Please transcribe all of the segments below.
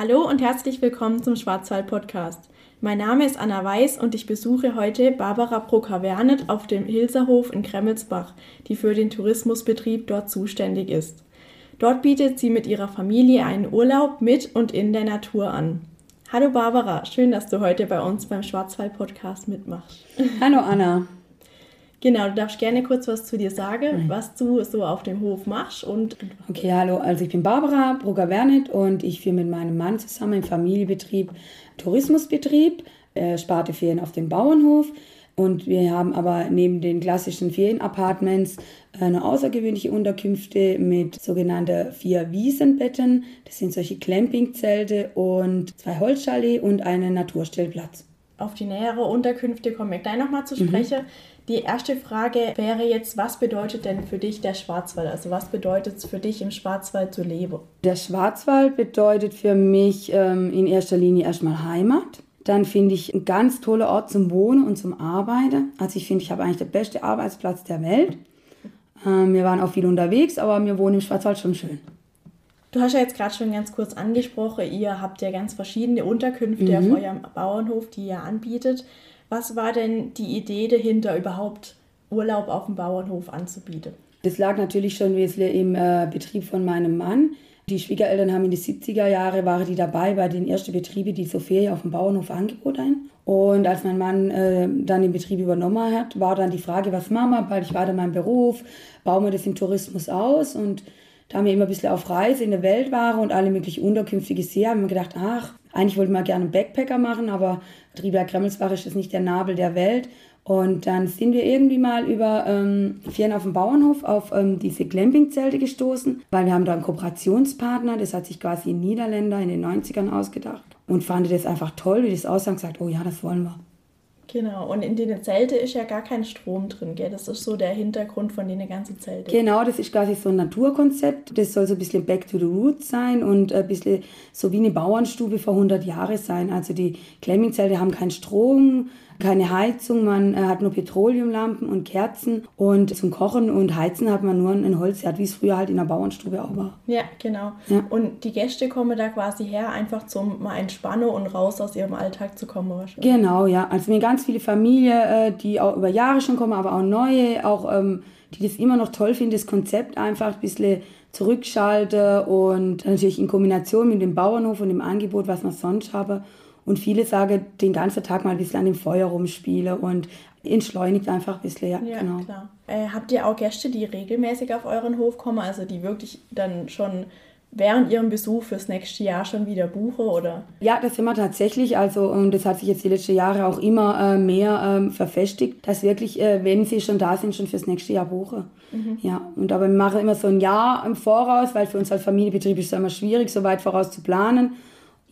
Hallo und herzlich willkommen zum Schwarzwald-Podcast. Mein Name ist Anna Weiß und ich besuche heute Barbara Brucker-Wernet auf dem Hilserhof in Kremmelsbach, die für den Tourismusbetrieb dort zuständig ist. Dort bietet sie mit ihrer Familie einen Urlaub mit und in der Natur an. Hallo Barbara, schön, dass du heute bei uns beim Schwarzwald-Podcast mitmachst. Hallo Anna. Genau, du darfst gerne kurz was zu dir sagen, mhm. was du so auf dem Hof machst und. Okay, hallo, also ich bin Barbara Brugger-Wernet und ich führe mit meinem Mann zusammen im Familienbetrieb Tourismusbetrieb, äh, Sparte Ferien auf dem Bauernhof. Und wir haben aber neben den klassischen Ferienapartments äh, eine außergewöhnliche Unterkünfte mit sogenannten vier Wiesenbetten. Das sind solche Campingzelte und zwei Holzchalet und einen Naturstellplatz. Auf die nähere Unterkünfte kommen wir gleich nochmal zu mhm. sprechen. Mhm. Die erste Frage wäre jetzt, was bedeutet denn für dich der Schwarzwald? Also was bedeutet es für dich im Schwarzwald zu leben? Der Schwarzwald bedeutet für mich ähm, in erster Linie erstmal Heimat. Dann finde ich ein ganz toller Ort zum Wohnen und zum Arbeiten. Also ich finde, ich habe eigentlich den besten Arbeitsplatz der Welt. Ähm, wir waren auch viel unterwegs, aber wir wohnen im Schwarzwald schon schön. Du hast ja jetzt gerade schon ganz kurz angesprochen, ihr habt ja ganz verschiedene Unterkünfte mhm. auf eurem Bauernhof, die ihr anbietet. Was war denn die Idee dahinter, überhaupt Urlaub auf dem Bauernhof anzubieten? Das lag natürlich schon wesentlich im äh, Betrieb von meinem Mann. Die Schwiegereltern haben in den 70er Jahren, waren die dabei bei den ersten Betrieben, die so Ferien auf dem Bauernhof angeboten haben. Und als mein Mann äh, dann den Betrieb übernommen hat, war dann die Frage, was machen wir, weil ich war da mein Beruf, bauen wir das im Tourismus aus und da wir immer ein bisschen auf Reise in der Welt waren und alle möglichen Unterkünfte gesehen haben, haben wir gedacht, ach, eigentlich wollten wir gerne einen Backpacker machen, aber Triberg Kremmelsbach ist nicht der Nabel der Welt. Und dann sind wir irgendwie mal über ähm, Ferien auf dem Bauernhof auf ähm, diese Glampingzelte gestoßen, weil wir haben da einen Kooperationspartner, das hat sich quasi ein Niederländer in den 90ern ausgedacht und fand das einfach toll, wie das aussah und gesagt, oh ja, das wollen wir. Genau, und in den Zelte ist ja gar kein Strom drin, gell? Das ist so der Hintergrund von den ganzen Zelten. Genau, das ist quasi so ein Naturkonzept. Das soll so ein bisschen back to the roots sein und ein bisschen so wie eine Bauernstube vor 100 Jahren sein. Also die Clamming-Zelte haben keinen Strom, keine Heizung, man äh, hat nur Petroleumlampen und Kerzen und zum Kochen und Heizen hat man nur ein Holzherd, wie es früher halt in der Bauernstube auch war. Ja, genau. Ja. Und die Gäste kommen da quasi her, einfach zum mal entspannen und raus aus ihrem Alltag zu kommen wahrscheinlich. Genau, ja. Also mir ganz viele Familien, äh, die auch über Jahre schon kommen, aber auch neue, auch ähm, die das immer noch toll finden, das Konzept einfach ein bisschen zurückschalte und natürlich in Kombination mit dem Bauernhof und dem Angebot, was man sonst habe und viele sagen, den ganzen Tag mal ein bisschen an dem Feuer rumspiele und entschleunigt einfach ein bisschen. Ja, ja genau. klar. Äh, habt ihr auch Gäste, die regelmäßig auf euren Hof kommen, also die wirklich dann schon während ihrem Besuch fürs nächste Jahr schon wieder buche oder? Ja, das sind wir tatsächlich. Also und das hat sich jetzt die letzten Jahre auch immer äh, mehr ähm, verfestigt, dass wirklich, äh, wenn sie schon da sind, schon fürs nächste Jahr buche. Mhm. Ja, und aber wir machen immer so ein Jahr im Voraus, weil für uns als Familienbetrieb ist es immer schwierig, so weit voraus zu planen.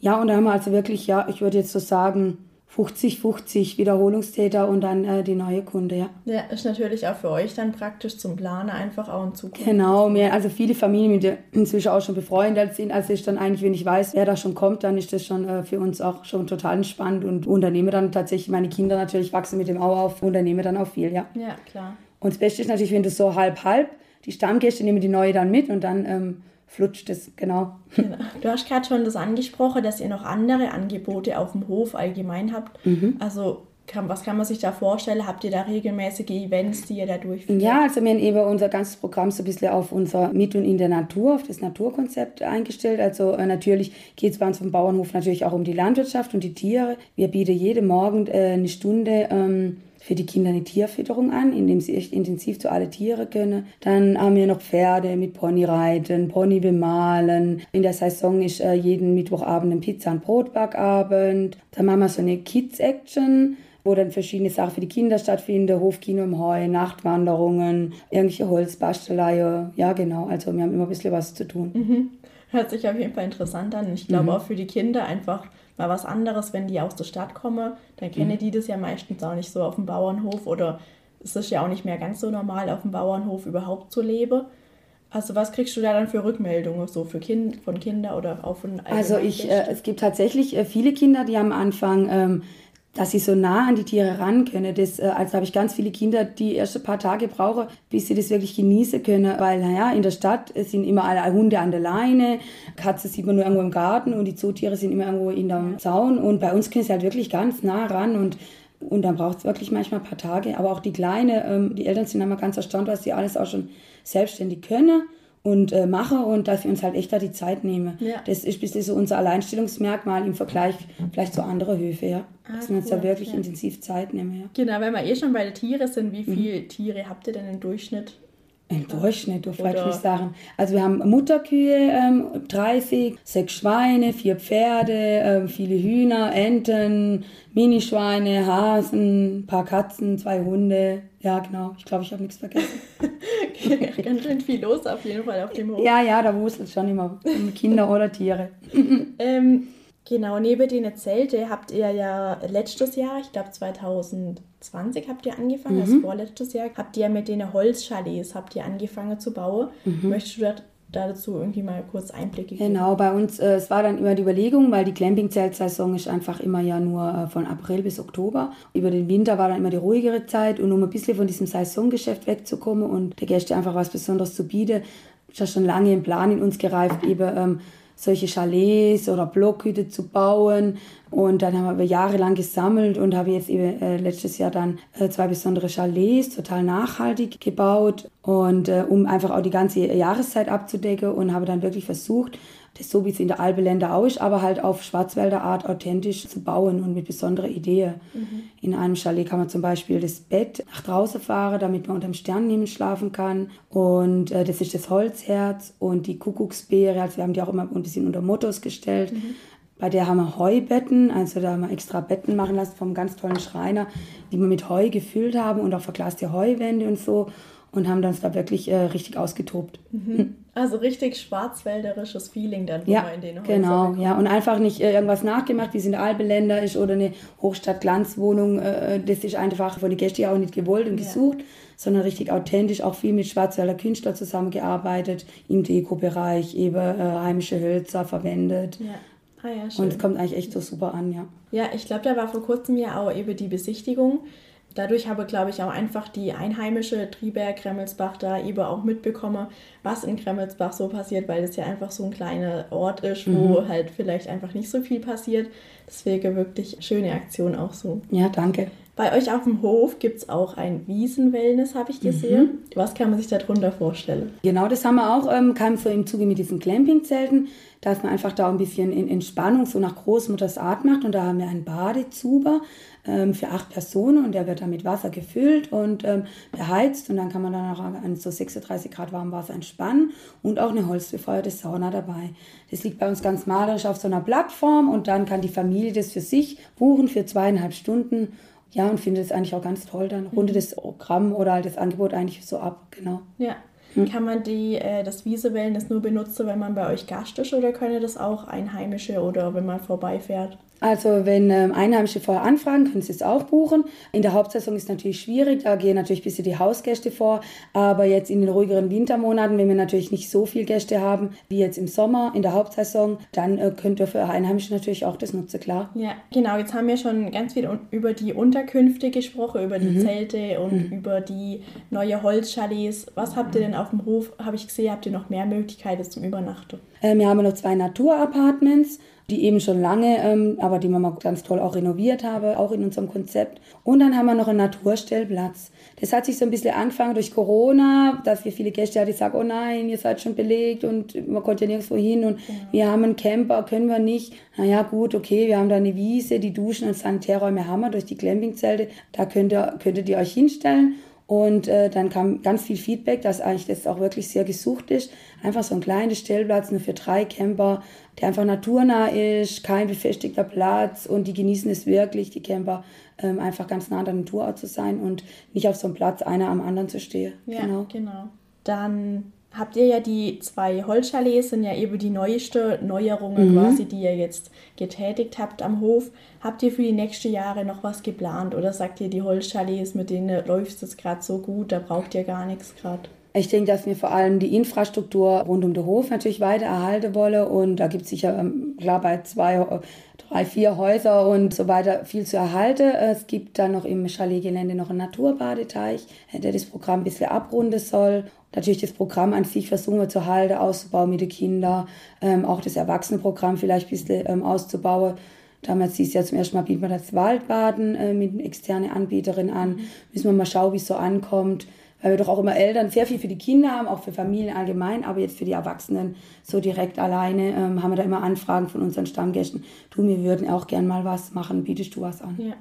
Ja, und da haben wir also wirklich, ja, ich würde jetzt so sagen, 50, 50 Wiederholungstäter und dann äh, die neue Kunde, ja. Ja, ist natürlich auch für euch dann praktisch zum Planen einfach auch in Zukunft. Genau, mehr, also viele Familien, mit denen inzwischen auch schon befreundet sind, also ist dann eigentlich, wenn ich weiß, wer da schon kommt, dann ist das schon äh, für uns auch schon total entspannt und unternehme dann tatsächlich, meine Kinder natürlich wachsen mit dem auch auf, unternehme dann auch viel, ja. Ja, klar. Und das Beste ist natürlich, wenn du so halb-halb, die Stammgäste nehmen die neue dann mit und dann ähm, flutscht es, genau. genau. Du hast gerade schon das angesprochen, dass ihr noch andere Angebote auf dem Hof allgemein habt. Mhm. Also kann, was kann man sich da vorstellen? Habt ihr da regelmäßige Events, die ihr da durchführt? Ja, also wir haben eben unser ganzes Programm so ein bisschen auf unser Mit und in der Natur, auf das Naturkonzept eingestellt. Also äh, natürlich geht es bei uns vom Bauernhof natürlich auch um die Landwirtschaft und die Tiere. Wir bieten jeden Morgen äh, eine Stunde ähm, für die Kinder eine Tierfütterung an, indem sie echt intensiv zu alle Tiere können. Dann haben wir noch Pferde mit Ponyreiten, Pony bemalen. In der Saison ist äh, jeden Mittwochabend ein Pizza- und Brotbackabend. Dann machen wir so eine Kids-Action wo dann verschiedene Sachen für die Kinder stattfinden, Hofkino im Heu, Nachtwanderungen, irgendwelche Holzbasteleien. Ja, genau. Also wir haben immer ein bisschen was zu tun. Mhm. Hört sich auf jeden Fall interessant an. Ich glaube mhm. auch für die Kinder einfach mal was anderes, wenn die aus der Stadt kommen, dann kennen mhm. die das ja meistens auch nicht so auf dem Bauernhof oder es ist ja auch nicht mehr ganz so normal, auf dem Bauernhof überhaupt zu leben. Also was kriegst du da dann für Rückmeldungen so für kind, von Kindern oder auch von Also ich, äh, es gibt tatsächlich äh, viele Kinder, die am Anfang ähm, dass sie so nah an die Tiere ran können. Das, äh, also habe ich ganz viele Kinder, die erst ein paar Tage brauchen, bis sie das wirklich genießen können. Weil, naja, in der Stadt sind immer alle Hunde an der Leine, Katze sieht man nur irgendwo im Garten und die Zootiere sind immer irgendwo in der Zaun. Und bei uns können sie halt wirklich ganz nah ran und und dann braucht es wirklich manchmal ein paar Tage. Aber auch die Kleine, ähm, die Eltern sind immer ganz erstaunt, was sie alles auch schon selbstständig können und äh, mache und dass wir uns halt echt da die Zeit nehmen. Ja. Das ist bisschen so unser Alleinstellungsmerkmal im Vergleich vielleicht zu anderen Höfen, ja. Ah, dass wir uns da wirklich ja. intensiv Zeit nehmen, ja. Genau, wenn wir eh schon bei den Tieren sind, wie viele mhm. Tiere habt ihr denn im Durchschnitt? Im Durchschnitt, du fragst mich Sachen. Also wir haben Mutterkühe, ähm, 30, sechs Schweine, vier Pferde, ähm, viele Hühner, Enten, Minischweine, Hasen, ein paar Katzen, zwei Hunde. Ja, genau. Ich glaube, ich habe nichts vergessen. Ganz schön viel los auf jeden Fall auf dem Hof. Ja, ja, da wuselt schon immer Kinder oder Tiere. ähm, Genau, neben den Zelte habt ihr ja letztes Jahr, ich glaube 2020 habt ihr angefangen, mhm. also vorletztes Jahr, habt ihr mit den Holzchalets habt ihr angefangen zu bauen. Mhm. Möchtest du dazu irgendwie mal kurz Einblicke geben? Genau, bei uns, äh, es war dann immer die Überlegung, weil die Campingzeltsaison ist einfach immer ja nur äh, von April bis Oktober. Über den Winter war dann immer die ruhigere Zeit und um ein bisschen von diesem Saisongeschäft wegzukommen und der Gäste einfach was Besonderes zu bieten, ist ja schon lange im Plan in uns gereift, eben ähm, solche Chalets oder Blockhütte zu bauen. Und dann haben wir jahrelang gesammelt und habe jetzt eben äh, letztes Jahr dann äh, zwei besondere Chalets total nachhaltig gebaut und äh, um einfach auch die ganze Jahreszeit abzudecken und habe dann wirklich versucht, das so wie es in der Albeländer auch ist, aber halt auf Schwarzwälder Art authentisch zu bauen und mit besonderer Idee. Mhm. In einem Chalet kann man zum Beispiel das Bett nach draußen fahren, damit man unter dem Sternenhimmel schlafen kann. Und äh, das ist das Holzherz und die Kuckucksbeere. Also wir haben die auch immer ein bisschen unter Mottos gestellt. Mhm. Bei der haben wir Heubetten, also da haben wir extra Betten machen lassen vom ganz tollen Schreiner, die wir mit Heu gefüllt haben und auch verglaste Heuwände und so und haben uns da wirklich äh, richtig ausgetobt. Mhm. Also richtig schwarzwälderisches Feeling dann, wo ja, man in den Häusern genau, bekommt. ja. Und einfach nicht äh, irgendwas nachgemacht, wie es in der Alpenländer ist oder eine Hochstadt-Glanzwohnung. Äh, das ist einfach von den Gästen auch nicht gewollt und gesucht, ja. sondern richtig authentisch, auch viel mit Schwarzwälder Künstlern zusammengearbeitet, im Deko-Bereich, eben äh, heimische Hölzer verwendet. Ja. Ah, ja, schön. Und es kommt eigentlich echt so super an, ja. Ja, ich glaube, da war vor kurzem ja auch eben die Besichtigung dadurch habe, glaube ich, auch einfach die einheimische Triberg Kremmelsbach da eben auch mitbekommen, was in Kremmelsbach so passiert, weil es ja einfach so ein kleiner Ort ist, wo mhm. halt vielleicht einfach nicht so viel passiert. Deswegen wirklich schöne Aktion auch so. Ja, danke. Bei euch auf dem Hof gibt es auch ein Wiesenwellness, habe ich gesehen. Mhm. Was kann man sich darunter vorstellen? Genau, das haben wir auch, ähm, kam so im Zuge mit diesen Campingzelten, dass man einfach da ein bisschen in Entspannung so nach Großmutters Art macht. Und da haben wir einen Badezuber ähm, für acht Personen und der wird dann mit Wasser gefüllt und ähm, beheizt. Und dann kann man dann auch an so 36 Grad warmem Wasser entspannen und auch eine holzbefeuerte Sauna dabei. Das liegt bei uns ganz malerisch auf so einer Plattform und dann kann die Familie das für sich buchen für zweieinhalb Stunden ja, und finde es eigentlich auch ganz toll. Dann rundet mhm. das Programm oder halt das Angebot eigentlich so ab, genau. Ja. Hm. Kann man die, äh, das Wiesewellen nur benutzen, wenn man bei euch Gast ist oder können das auch Einheimische oder wenn man vorbeifährt? Also wenn ähm, Einheimische vorher anfragen, können sie es auch buchen. In der Hauptsaison ist es natürlich schwierig, da gehen natürlich ein bisschen die Hausgäste vor. Aber jetzt in den ruhigeren Wintermonaten, wenn wir natürlich nicht so viele Gäste haben wie jetzt im Sommer in der Hauptsaison, dann äh, könnt ihr für Einheimische natürlich auch das nutzen, klar. Ja, genau. Jetzt haben wir schon ganz viel über die Unterkünfte gesprochen, über die mhm. Zelte und mhm. über die neue Holzchalets. Was habt ihr denn auf dem Hof? Habe ich gesehen, habt ihr noch mehr Möglichkeiten zum Übernachten? Äh, wir haben noch zwei Naturapartments die eben schon lange, ähm, aber die wir mal ganz toll auch renoviert haben, auch in unserem Konzept. Und dann haben wir noch einen Naturstellplatz. Das hat sich so ein bisschen angefangen durch Corona, dass wir viele Gäste hatten, die sagen, oh nein, ihr seid schon belegt und man konnte ja nirgendwo hin und genau. wir haben einen Camper, können wir nicht. Naja, gut, okay, wir haben da eine Wiese, die Duschen und Sanitärräume haben wir durch die Glampingzelte. Da könnt ihr, könntet ihr euch hinstellen. Und äh, dann kam ganz viel Feedback, dass eigentlich das auch wirklich sehr gesucht ist. Einfach so ein kleiner Stellplatz nur für drei Camper, der einfach naturnah ist, kein befestigter Platz und die genießen es wirklich, die Camper, ähm, einfach ganz nah an der Natur zu sein und nicht auf so einem Platz einer am anderen zu stehen. Ja, genau. genau. Dann habt ihr ja die zwei Holzchalets, sind ja eben die neueste Neuerungen mhm. quasi, die ihr jetzt getätigt habt am Hof. Habt ihr für die nächsten Jahre noch was geplant oder sagt ihr, die Holzchalets, mit denen läuft es gerade so gut, da braucht ihr gar nichts gerade? Ich denke, dass wir vor allem die Infrastruktur rund um den Hof natürlich weiter erhalten wollen. Und da gibt es sicher, ähm, klar, bei zwei drei, vier Häuser und so weiter viel zu erhalten. Es gibt dann noch im Chaletgelände noch einen Naturbadeteich, der das Programm ein bisschen abrunden soll. Natürlich das Programm an sich versuchen wir zu halten, auszubauen mit den Kindern, ähm, auch das Erwachsenenprogramm vielleicht ein bisschen ähm, auszubauen. Damals hieß ja zum ersten Mal bieten wir das Waldbaden äh, mit externen Anbieterin an. Müssen wir mal schauen, wie es so ankommt weil wir doch auch immer Eltern sehr viel für die Kinder haben, auch für Familien allgemein, aber jetzt für die Erwachsenen so direkt alleine ähm, haben wir da immer Anfragen von unseren Stammgästen. Du, wir würden auch gern mal was machen, bietest du was an? Ja.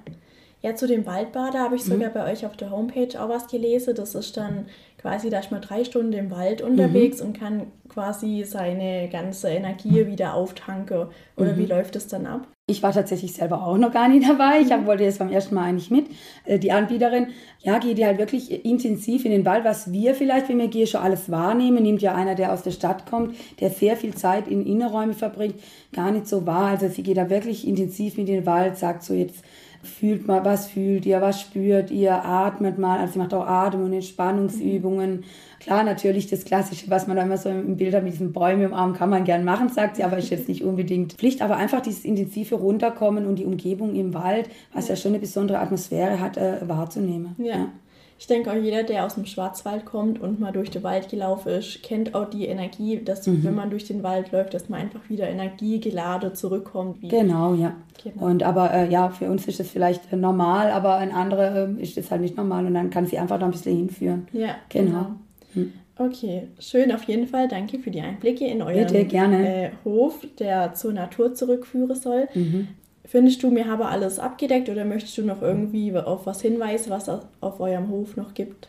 Ja, zu dem Waldbader habe ich mhm. sogar bei euch auf der Homepage auch was gelesen. Das ist dann quasi, da ist man drei Stunden im Wald unterwegs mhm. und kann quasi seine ganze Energie wieder auftanken. Oder mhm. wie läuft es dann ab? Ich war tatsächlich selber auch noch gar nicht dabei. Ich hab, wollte jetzt beim ersten Mal eigentlich mit. Äh, die Anbieterin, ja, geht die halt wirklich intensiv in den Wald, was wir vielleicht, wenn wir gehen, schon alles wahrnehmen, nimmt ja einer, der aus der Stadt kommt, der sehr viel Zeit in Innenräume verbringt, gar nicht so wahr. Also sie geht da wirklich intensiv mit in den Wald, sagt so jetzt, fühlt mal, was fühlt ihr, was spürt ihr, atmet mal, also sie macht auch Atem- und Entspannungsübungen. Klar, natürlich das Klassische, was man da immer so im Bild hat mit diesen Bäumen im Arm, kann man gern machen, sagt sie, aber ist jetzt nicht unbedingt Pflicht. Aber einfach dieses intensive Runterkommen und die Umgebung im Wald, was ja schon eine besondere Atmosphäre hat, äh, wahrzunehmen. ja. ja. Ich denke auch jeder, der aus dem Schwarzwald kommt und mal durch den Wald gelaufen ist, kennt auch die Energie, dass mhm. wenn man durch den Wald läuft, dass man einfach wieder energiegeladen zurückkommt. genau, ja. Genau. Und aber äh, ja, für uns ist das vielleicht äh, normal, aber ein anderer äh, ist das halt nicht normal und dann kann sie einfach noch ein bisschen hinführen. Ja, genau. genau. Hm. Okay, schön auf jeden Fall. Danke für die Einblicke in euren äh, Hof, der zur Natur zurückführen soll. Mhm. Findest du, mir habe alles abgedeckt oder möchtest du noch irgendwie auf was hinweisen, was es auf eurem Hof noch gibt?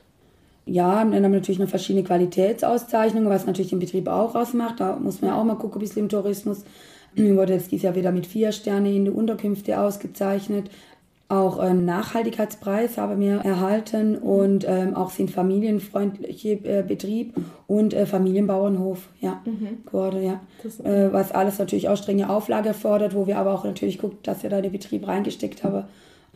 Ja, dann haben wir natürlich noch verschiedene Qualitätsauszeichnungen, was natürlich den Betrieb auch ausmacht. Da muss man ja auch mal gucken, ein bisschen im Tourismus. Wurde jetzt dieses Jahr wieder mit vier Sterne in die Unterkünfte ausgezeichnet. Auch einen Nachhaltigkeitspreis haben wir erhalten und ähm, auch sind familienfreundliche äh, Betrieb und äh, Familienbauernhof, ja, mhm. Geworden, ja. Äh, was alles natürlich auch strenge Auflage erfordert, wo wir aber auch natürlich gucken, dass wir da den Betrieb reingesteckt haben.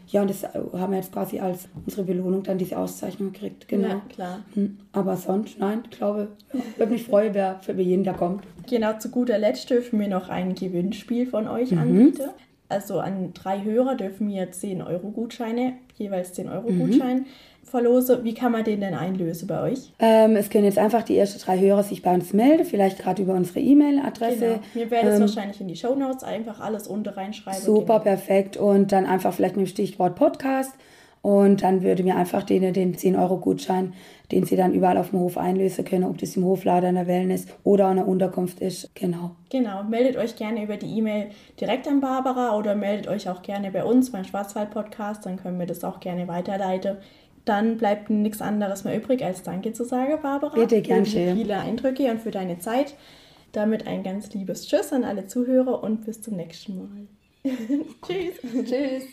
Ja, und das äh, haben wir jetzt quasi als unsere Belohnung dann diese Auszeichnung gekriegt, genau. Ja, klar. Hm. Aber sonst, nein, ich glaube, ja, würde mich freuen, wer für jeden, der kommt. Genau, zu guter Letzt dürfen wir noch ein Gewinnspiel von euch mhm. anbieten. Also an drei Hörer dürfen wir 10 Euro Gutscheine, jeweils 10 Euro mhm. Gutschein verlose. Wie kann man den denn einlösen bei euch? Ähm, es können jetzt einfach die ersten drei Hörer sich bei uns melden, vielleicht gerade über unsere E-Mail-Adresse. Genau. Wir werden es ähm, wahrscheinlich in die Show Notes einfach alles unter reinschreiben. Super, genau. perfekt. Und dann einfach vielleicht mit dem Stichwort Podcast und dann würde mir einfach denen den 10-Euro-Gutschein, den sie dann überall auf dem Hof einlösen können, ob das im Hoflader, in der Wellness oder in der Unterkunft ist. Genau. Genau. Meldet euch gerne über die E-Mail direkt an Barbara oder meldet euch auch gerne bei uns beim Schwarzwald-Podcast. Dann können wir das auch gerne weiterleiten. Dann bleibt nichts anderes mehr übrig, als Danke zu sagen, Barbara. Bitte, gern schön. Für viele Eindrücke und für deine Zeit. Damit ein ganz liebes Tschüss an alle Zuhörer und bis zum nächsten Mal. Tschüss. Tschüss.